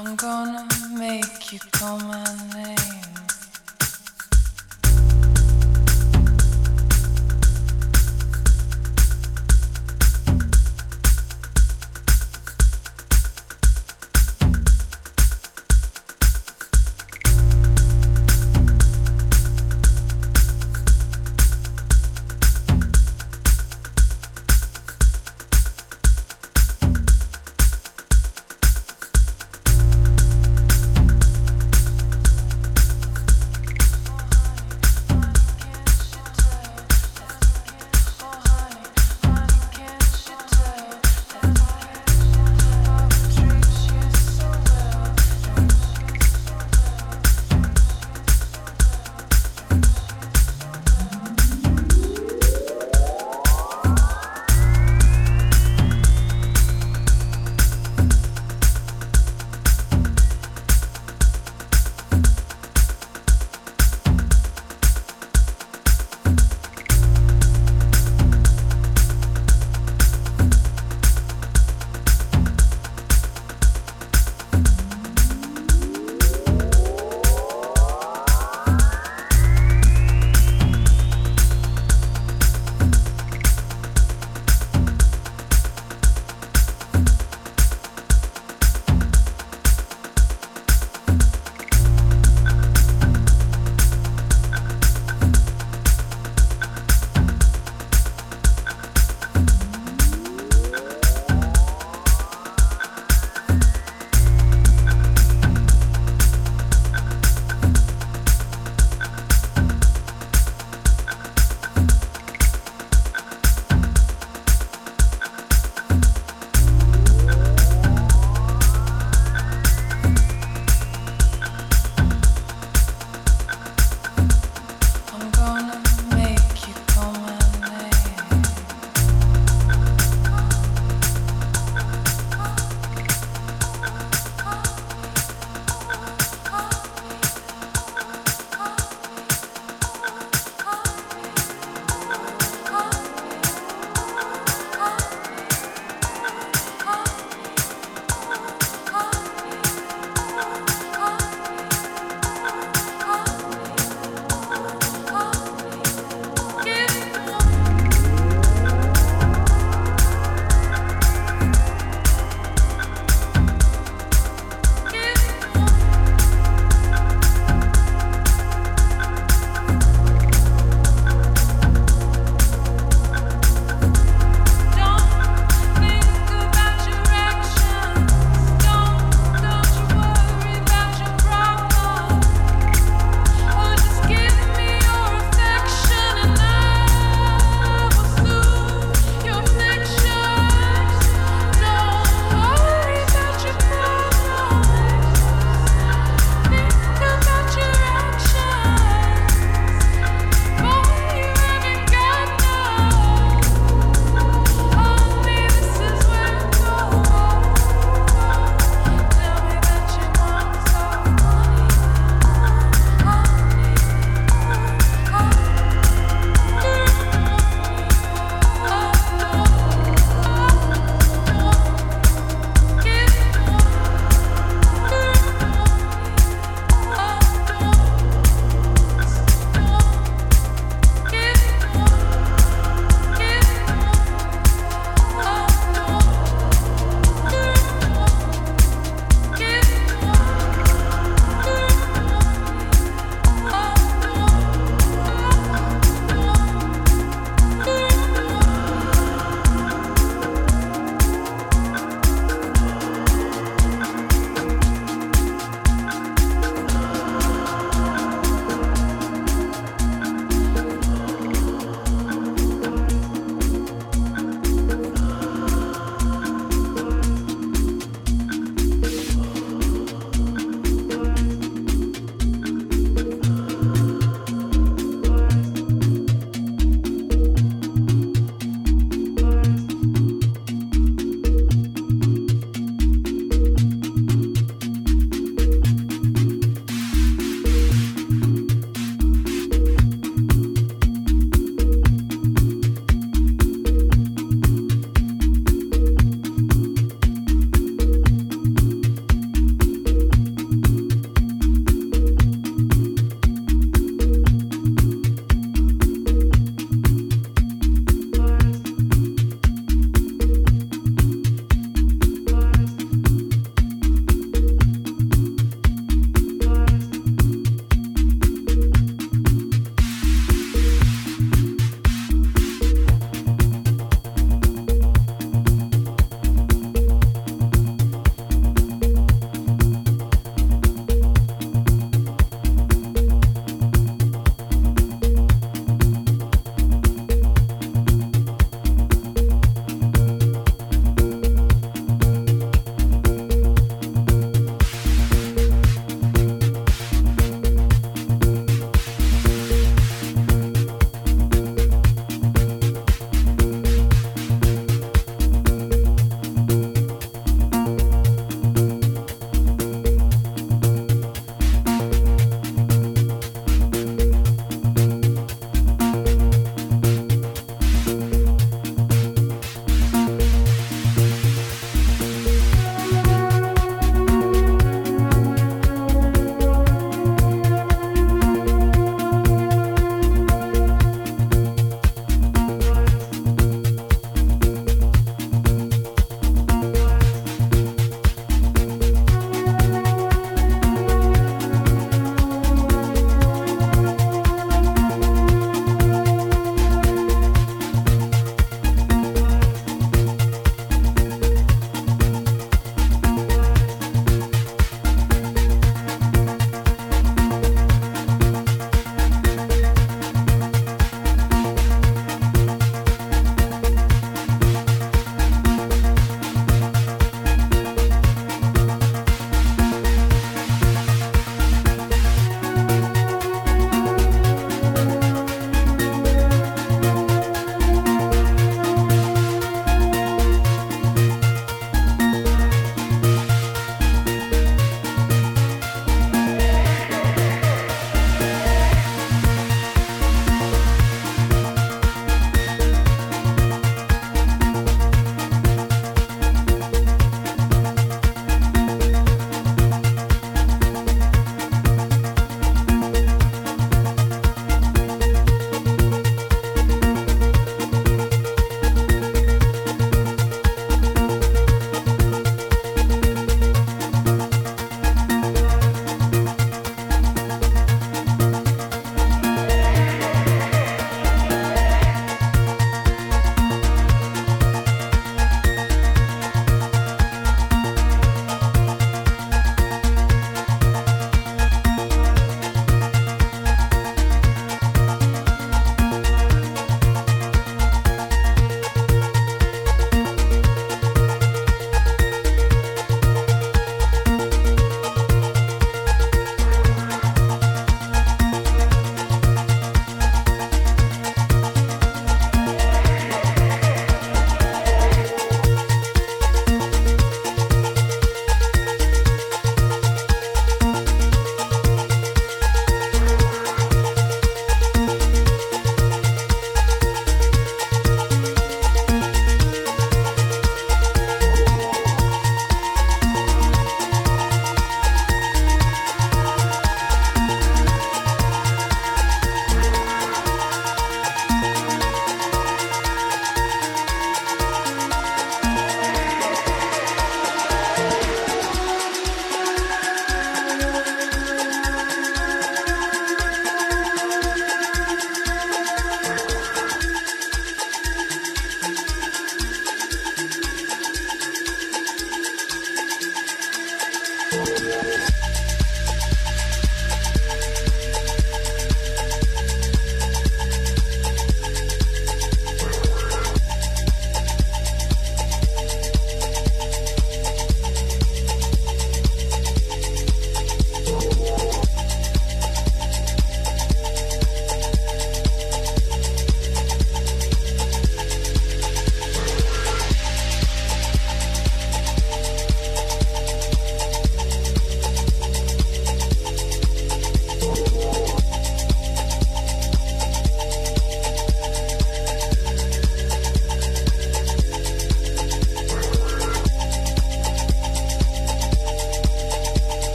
I'm gonna make you call my name.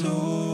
I